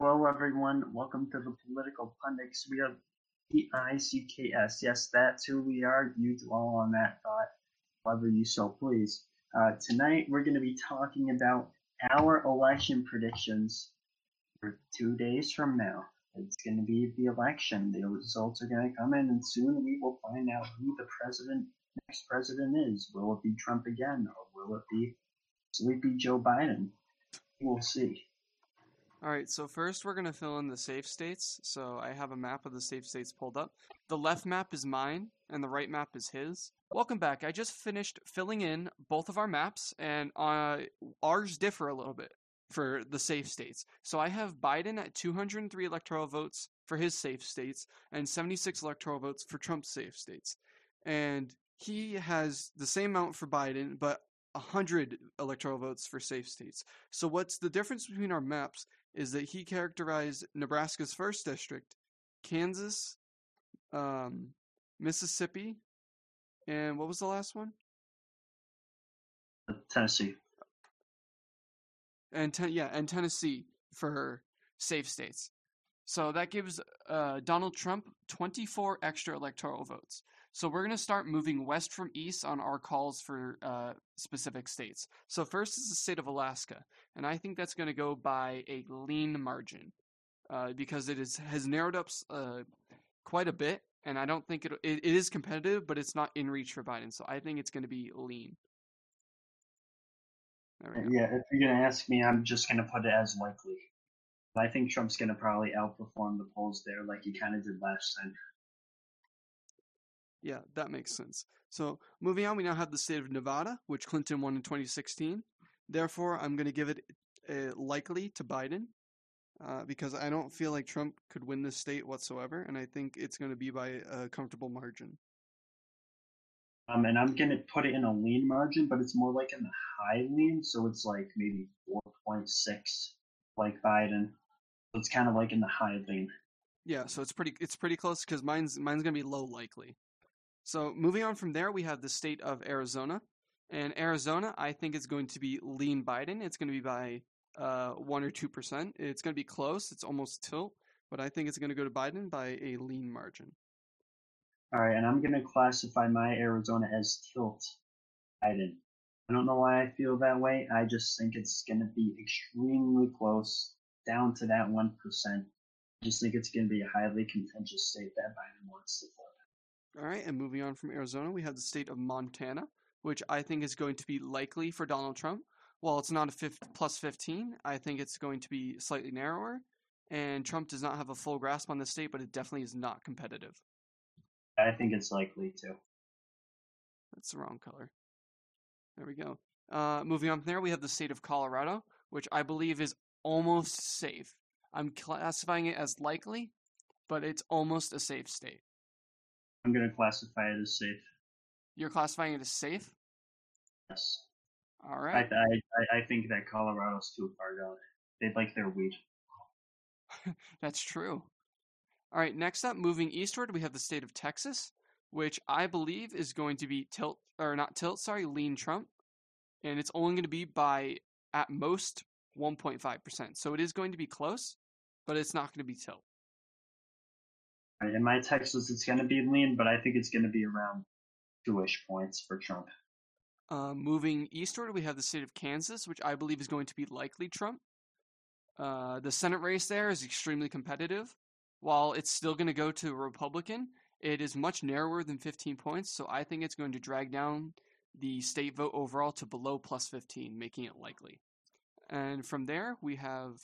Hello, everyone. Welcome to the Political Pundits. We are P-I-C-K-S. Yes, that's who we are. You dwell on that thought, however you so please. Uh, tonight, we're going to be talking about our election predictions for two days from now. It's going to be the election. The results are going to come in, and soon we will find out who the president, next president is. Will it be Trump again, or will it be sleepy Joe Biden? We'll see. All right, so first we're going to fill in the safe states. So I have a map of the safe states pulled up. The left map is mine, and the right map is his. Welcome back. I just finished filling in both of our maps, and uh, ours differ a little bit for the safe states. So I have Biden at 203 electoral votes for his safe states, and 76 electoral votes for Trump's safe states. And he has the same amount for Biden, but 100 electoral votes for safe states. So what's the difference between our maps is that he characterized Nebraska's first district, Kansas, um, Mississippi, and what was the last one? Tennessee. And ten- yeah, and Tennessee for safe states. So that gives uh, Donald Trump 24 extra electoral votes. So we're going to start moving west from east on our calls for uh, specific states. So first is the state of Alaska, and I think that's going to go by a lean margin uh, because it is has narrowed up uh, quite a bit, and I don't think it, it it is competitive, but it's not in reach for Biden. So I think it's going to be lean. Yeah, if you're going to ask me, I'm just going to put it as likely. I think Trump's going to probably outperform the polls there, like he kind of did last time. Yeah, that makes sense. So moving on, we now have the state of Nevada, which Clinton won in 2016. Therefore, I'm going to give it uh, likely to Biden uh, because I don't feel like Trump could win this state whatsoever, and I think it's going to be by a comfortable margin. Um, and I'm going to put it in a lean margin, but it's more like in the high lean, so it's like maybe 4.6, like Biden. So it's kind of like in the high lean. Yeah, so it's pretty it's pretty close because mine's mine's gonna be low likely. So moving on from there, we have the state of Arizona. And Arizona, I think is going to be lean Biden. It's going to be by uh, 1 or 2%. It's going to be close. It's almost tilt. But I think it's going to go to Biden by a lean margin. All right, and I'm going to classify my Arizona as tilt Biden. I don't know why I feel that way. I just think it's going to be extremely close, down to that 1%. I just think it's going to be a highly contentious state that Biden wants to. All right, and moving on from Arizona, we have the state of Montana, which I think is going to be likely for Donald Trump. While it's not a 50, plus 15, I think it's going to be slightly narrower. And Trump does not have a full grasp on the state, but it definitely is not competitive. I think it's likely to. That's the wrong color. There we go. Uh, moving on from there, we have the state of Colorado, which I believe is almost safe. I'm classifying it as likely, but it's almost a safe state. I'm going to classify it as safe. You're classifying it as safe? Yes. All right. I, I, I think that Colorado's too far gone. They'd like their weed. That's true. All right, next up, moving eastward, we have the state of Texas, which I believe is going to be tilt, or not tilt, sorry, lean Trump. And it's only going to be by, at most, 1.5%. So it is going to be close, but it's not going to be tilt. In my Texas, it's going to be lean, but I think it's going to be around two-ish points for Trump. Uh, moving eastward, we have the state of Kansas, which I believe is going to be likely Trump. Uh, the Senate race there is extremely competitive. While it's still going to go to a Republican, it is much narrower than 15 points, so I think it's going to drag down the state vote overall to below plus 15, making it likely. And from there, we have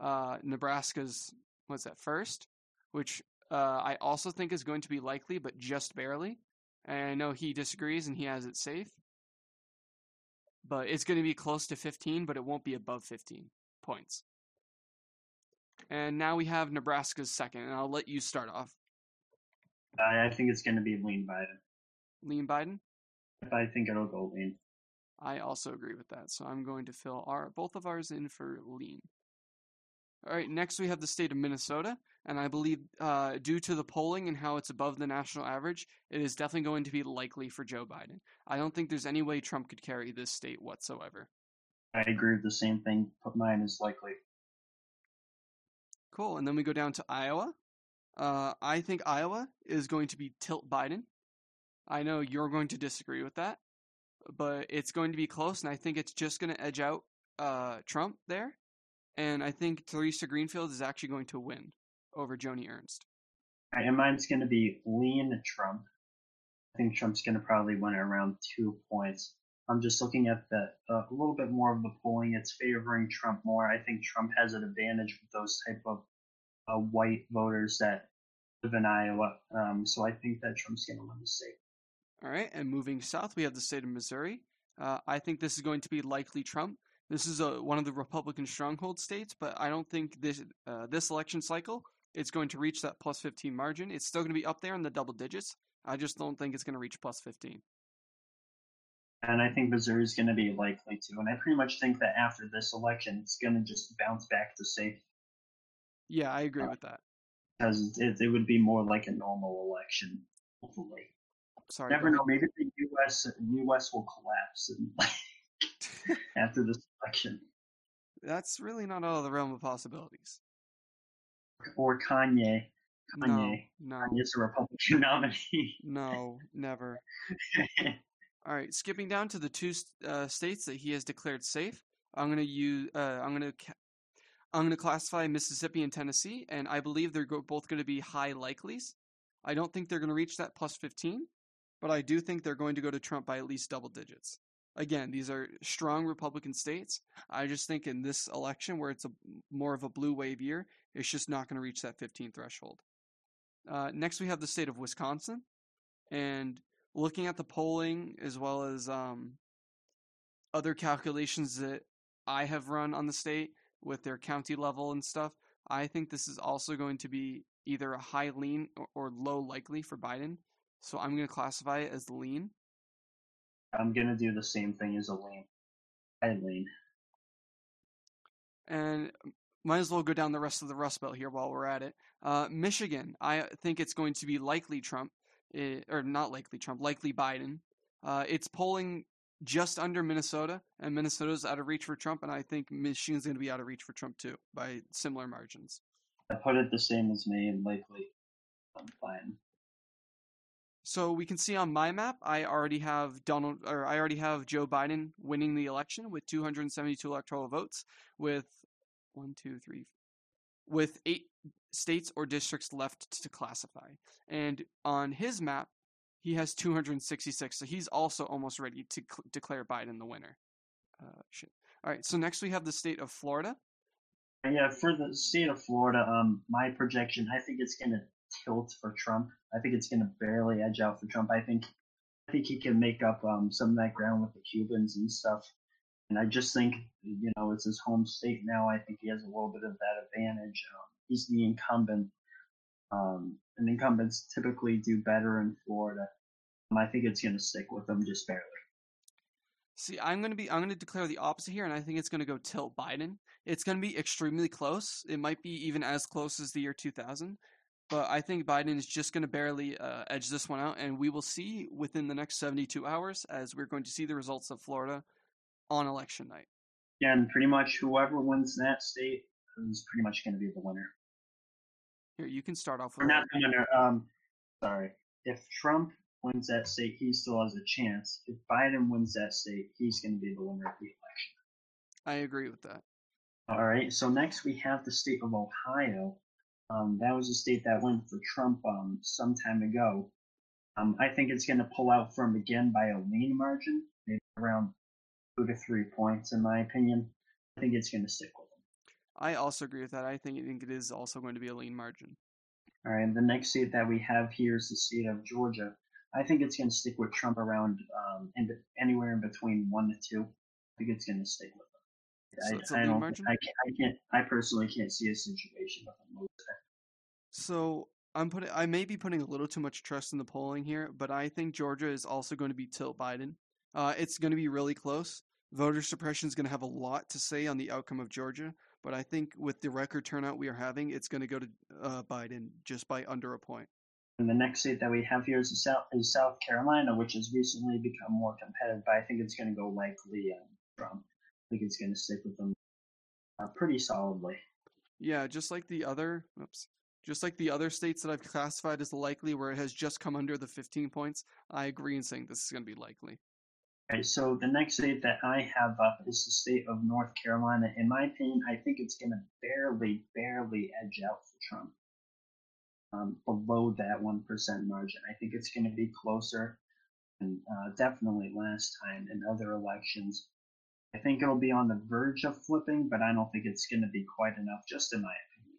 uh, Nebraska's, what's that, first, which uh, I also think is going to be likely, but just barely. And I know he disagrees and he has it safe. But it's going to be close to 15, but it won't be above 15 points. And now we have Nebraska's second, and I'll let you start off. I, I think it's going to be lean Biden. Lean Biden? I think it'll go lean. I also agree with that, so I'm going to fill our both of ours in for lean. All right, next we have the state of Minnesota, and I believe uh, due to the polling and how it's above the national average, it is definitely going to be likely for Joe Biden. I don't think there's any way Trump could carry this state whatsoever. I agree with the same thing. Put mine is likely. Cool. And then we go down to Iowa. Uh, I think Iowa is going to be tilt Biden. I know you're going to disagree with that, but it's going to be close, and I think it's just going to edge out uh, Trump there. And I think Theresa Greenfield is actually going to win over Joni Ernst. And mine's going to be lean Trump. I think Trump's going to probably win around two points. I'm just looking at the uh, a little bit more of the polling. It's favoring Trump more. I think Trump has an advantage with those type of uh, white voters that live in Iowa. Um, so I think that Trump's going to win the state. All right, and moving south, we have the state of Missouri. Uh, I think this is going to be likely Trump. This is a, one of the Republican stronghold states, but I don't think this uh, this election cycle it's going to reach that plus 15 margin. It's still going to be up there in the double digits. I just don't think it's going to reach plus 15. And I think Missouri is going to be likely to. And I pretty much think that after this election, it's going to just bounce back to safe. Yeah, I agree uh, with that. Because it, it would be more like a normal election, hopefully. Sorry. Never know. Maybe the U.S. U.S. will collapse in, after this election. That's really not out of the realm of possibilities. Or Kanye. Kanye. No, no. Kanye's a Republican nominee. no, never. All right, skipping down to the two uh, states that he has declared safe. I'm gonna use. Uh, I'm gonna. Ca- I'm gonna classify Mississippi and Tennessee, and I believe they're go- both going to be high likelies. I don't think they're going to reach that plus 15, but I do think they're going to go to Trump by at least double digits. Again, these are strong Republican states. I just think in this election, where it's a more of a blue wave year, it's just not going to reach that 15 threshold. Uh, next, we have the state of Wisconsin, and looking at the polling as well as um, other calculations that I have run on the state with their county level and stuff, I think this is also going to be either a high lean or, or low likely for Biden. So I'm going to classify it as lean. I'm going to do the same thing as Elaine. lean. And might as well go down the rest of the Rust Belt here while we're at it. Uh, Michigan, I think it's going to be likely Trump Eh, or not likely Trump, likely Biden. Uh, it's polling just under Minnesota, and Minnesota's out of reach for Trump, and I think Michigan's going to be out of reach for Trump too by similar margins. I put it the same as me, and likely Biden. So we can see on my map, I already have Donald, or I already have Joe Biden winning the election with 272 electoral votes, with one, two, three, with eight states or districts left to classify. And on his map, he has 266, so he's also almost ready to cl- declare Biden the winner. Uh, shit. All right, so next we have the state of Florida. Yeah, for the state of Florida, um, my projection, I think it's going to tilt for Trump. I think it's going to barely edge out for Trump. I think, I think he can make up um, some of that ground with the Cubans and stuff. And I just think, you know, it's his home state now. I think he has a little bit of that advantage. Um, he's the incumbent, um, and incumbents typically do better in Florida. Um, I think it's going to stick with them just barely. See, I'm going to be I'm going to declare the opposite here, and I think it's going to go tilt Biden. It's going to be extremely close. It might be even as close as the year 2000, but I think Biden is just going to barely uh, edge this one out, and we will see within the next 72 hours as we're going to see the results of Florida on election night. Yeah, and pretty much whoever wins that state is pretty much going to be the winner. Here, you can start off with. Or not the winner. Um, sorry. If Trump wins that state, he still has a chance. If Biden wins that state, he's going to be the winner of the election. I agree with that. All right. So next we have the state of Ohio. Um, that was a state that went for Trump um, some time ago. Um, I think it's going to pull out from again by a lean margin, maybe around two to three points, in my opinion. I think it's going to stick with. Him. I also agree with that. I think I think it is also going to be a lean margin. All right, the next state that we have here is the state of Georgia. I think it's going to stick with Trump around um, in, anywhere in between one to two. I think it's going to stick with him. So I, I don't. Margin? I can't, I can't. I personally can't see a situation with him. So I'm putting. I may be putting a little too much trust in the polling here, but I think Georgia is also going to be tilt Biden. Uh, it's going to be really close. Voter suppression is going to have a lot to say on the outcome of Georgia. But I think with the record turnout we are having, it's going to go to uh, Biden just by under a point. And the next state that we have here is South, is South Carolina, which has recently become more competitive. But I think it's going to go likely um, Trump. I think it's going to stick with them uh, pretty solidly. Yeah, just like the other, oops, just like the other states that I've classified as likely, where it has just come under the 15 points. I agree in saying this is going to be likely. Okay, so the next state that I have up is the state of North Carolina. In my opinion, I think it's going to barely, barely edge out for Trump um, below that 1% margin. I think it's going to be closer and uh, definitely last time in other elections. I think it'll be on the verge of flipping, but I don't think it's going to be quite enough, just in my opinion.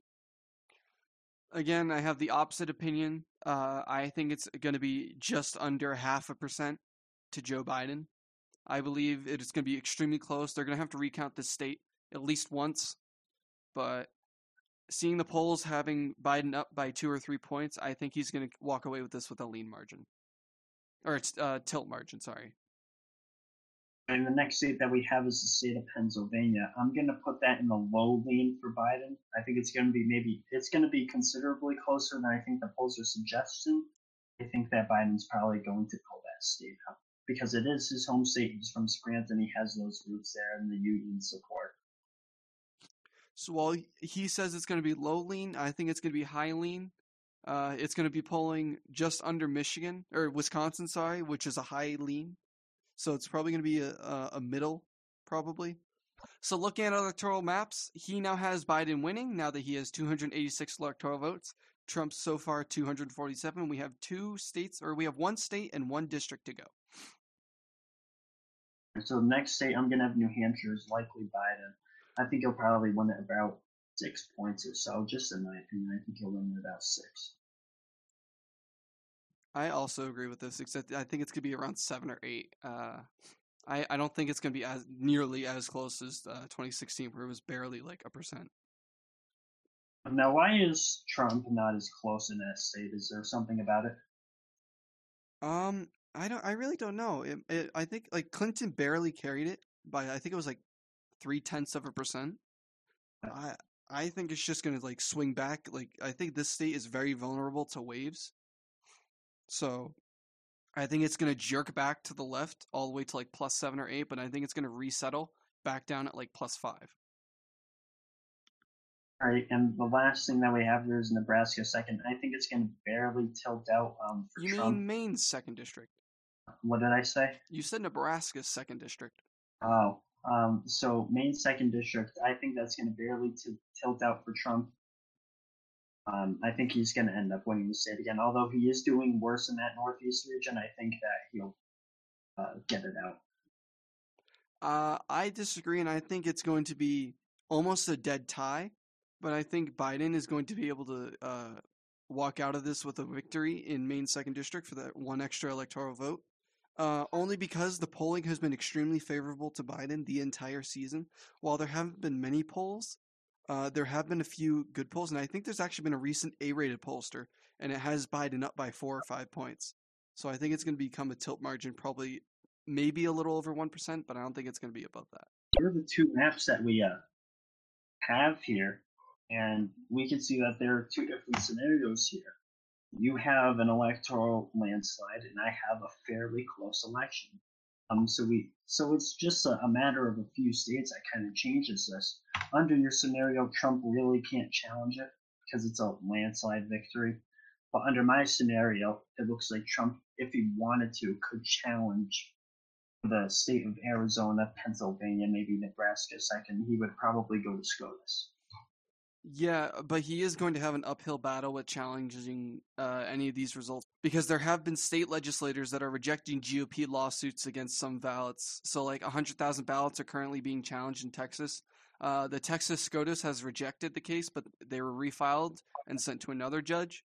Again, I have the opposite opinion. Uh, I think it's going to be just under half a percent to Joe Biden. I believe it is going to be extremely close. They're going to have to recount this state at least once, but seeing the polls having Biden up by two or three points, I think he's going to walk away with this with a lean margin, or it's uh, tilt margin. Sorry. And the next state that we have is the state of Pennsylvania. I'm going to put that in the low lean for Biden. I think it's going to be maybe it's going to be considerably closer than I think the polls are suggesting. I think that Biden's probably going to pull that state up because it is his home state. He's from Scranton. He has those roots there and the union support. So while he says it's going to be low lean, I think it's going to be high lean. Uh, it's going to be polling just under Michigan or Wisconsin, sorry, which is a high lean. So it's probably going to be a, a middle, probably. So looking at electoral maps, he now has Biden winning now that he has 286 electoral votes. Trump so far 247. We have two states, or we have one state and one district to go. So the next state I'm going to have New Hampshire is likely Biden. I think he'll probably win it about six points or so, just in my opinion. I think he'll win it about six. I also agree with this, except I think it's going to be around seven or eight. Uh, I, I don't think it's going to be as nearly as close as uh, 2016, where it was barely like a percent. Now, why is Trump not as close in that state? Is there something about it? Um, I don't. I really don't know. It, it, I think like Clinton barely carried it by. I think it was like three tenths of a percent. I I think it's just gonna like swing back. Like I think this state is very vulnerable to waves. So I think it's gonna jerk back to the left all the way to like plus seven or eight, but I think it's gonna resettle back down at like plus five. All right, and the last thing that we have here is Nebraska second. I think it's going to barely tilt out um, for you Trump. mean Maine's second district? What did I say? You said Nebraska's second district. Oh, um, so Maine second district. I think that's going to barely t- tilt out for Trump. Um, I think he's going to end up winning the state again. Although he is doing worse in that northeast region, I think that he'll uh, get it out. Uh, I disagree, and I think it's going to be almost a dead tie. But I think Biden is going to be able to uh, walk out of this with a victory in Maine second district for that one extra electoral vote. Uh, only because the polling has been extremely favorable to Biden the entire season. While there haven't been many polls, uh, there have been a few good polls, and I think there's actually been a recent A-rated pollster, and it has Biden up by four or five points. So I think it's going to become a tilt margin, probably maybe a little over one percent, but I don't think it's going to be above that. Here are the two maps that we uh, have here, and we can see that there are two different scenarios here you have an electoral landslide, and I have a fairly close election. Um, so we, so it's just a, a matter of a few states that kind of changes this. Under your scenario, Trump really can't challenge it because it's a landslide victory. But under my scenario, it looks like Trump, if he wanted to, could challenge the state of Arizona, Pennsylvania, maybe Nebraska second. He would probably go to SCOTUS. Yeah, but he is going to have an uphill battle with challenging uh, any of these results because there have been state legislators that are rejecting GOP lawsuits against some ballots. So, like 100,000 ballots are currently being challenged in Texas. Uh, the Texas SCOTUS has rejected the case, but they were refiled and sent to another judge.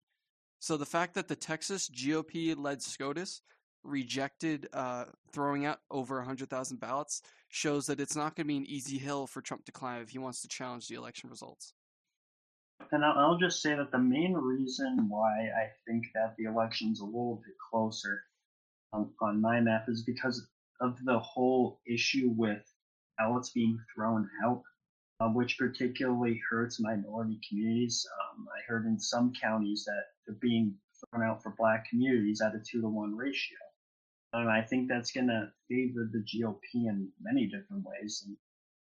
So, the fact that the Texas GOP led SCOTUS rejected uh, throwing out over 100,000 ballots shows that it's not going to be an easy hill for Trump to climb if he wants to challenge the election results. And I'll, just say that the main reason why I think that the election's a little bit closer on, on my map is because of the whole issue with ballots being thrown out, uh, which particularly hurts minority communities. Um, I heard in some counties that they're being thrown out for black communities at a two to one ratio. And I think that's going to favor the GOP in many different ways, and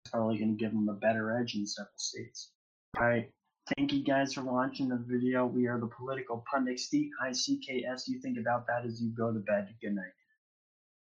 it's probably going to give them a better edge in several states. All right. Thank you guys for watching the video. We are the Political Pundits, D-I-C-K-S. You think about that as you go to bed. Good night.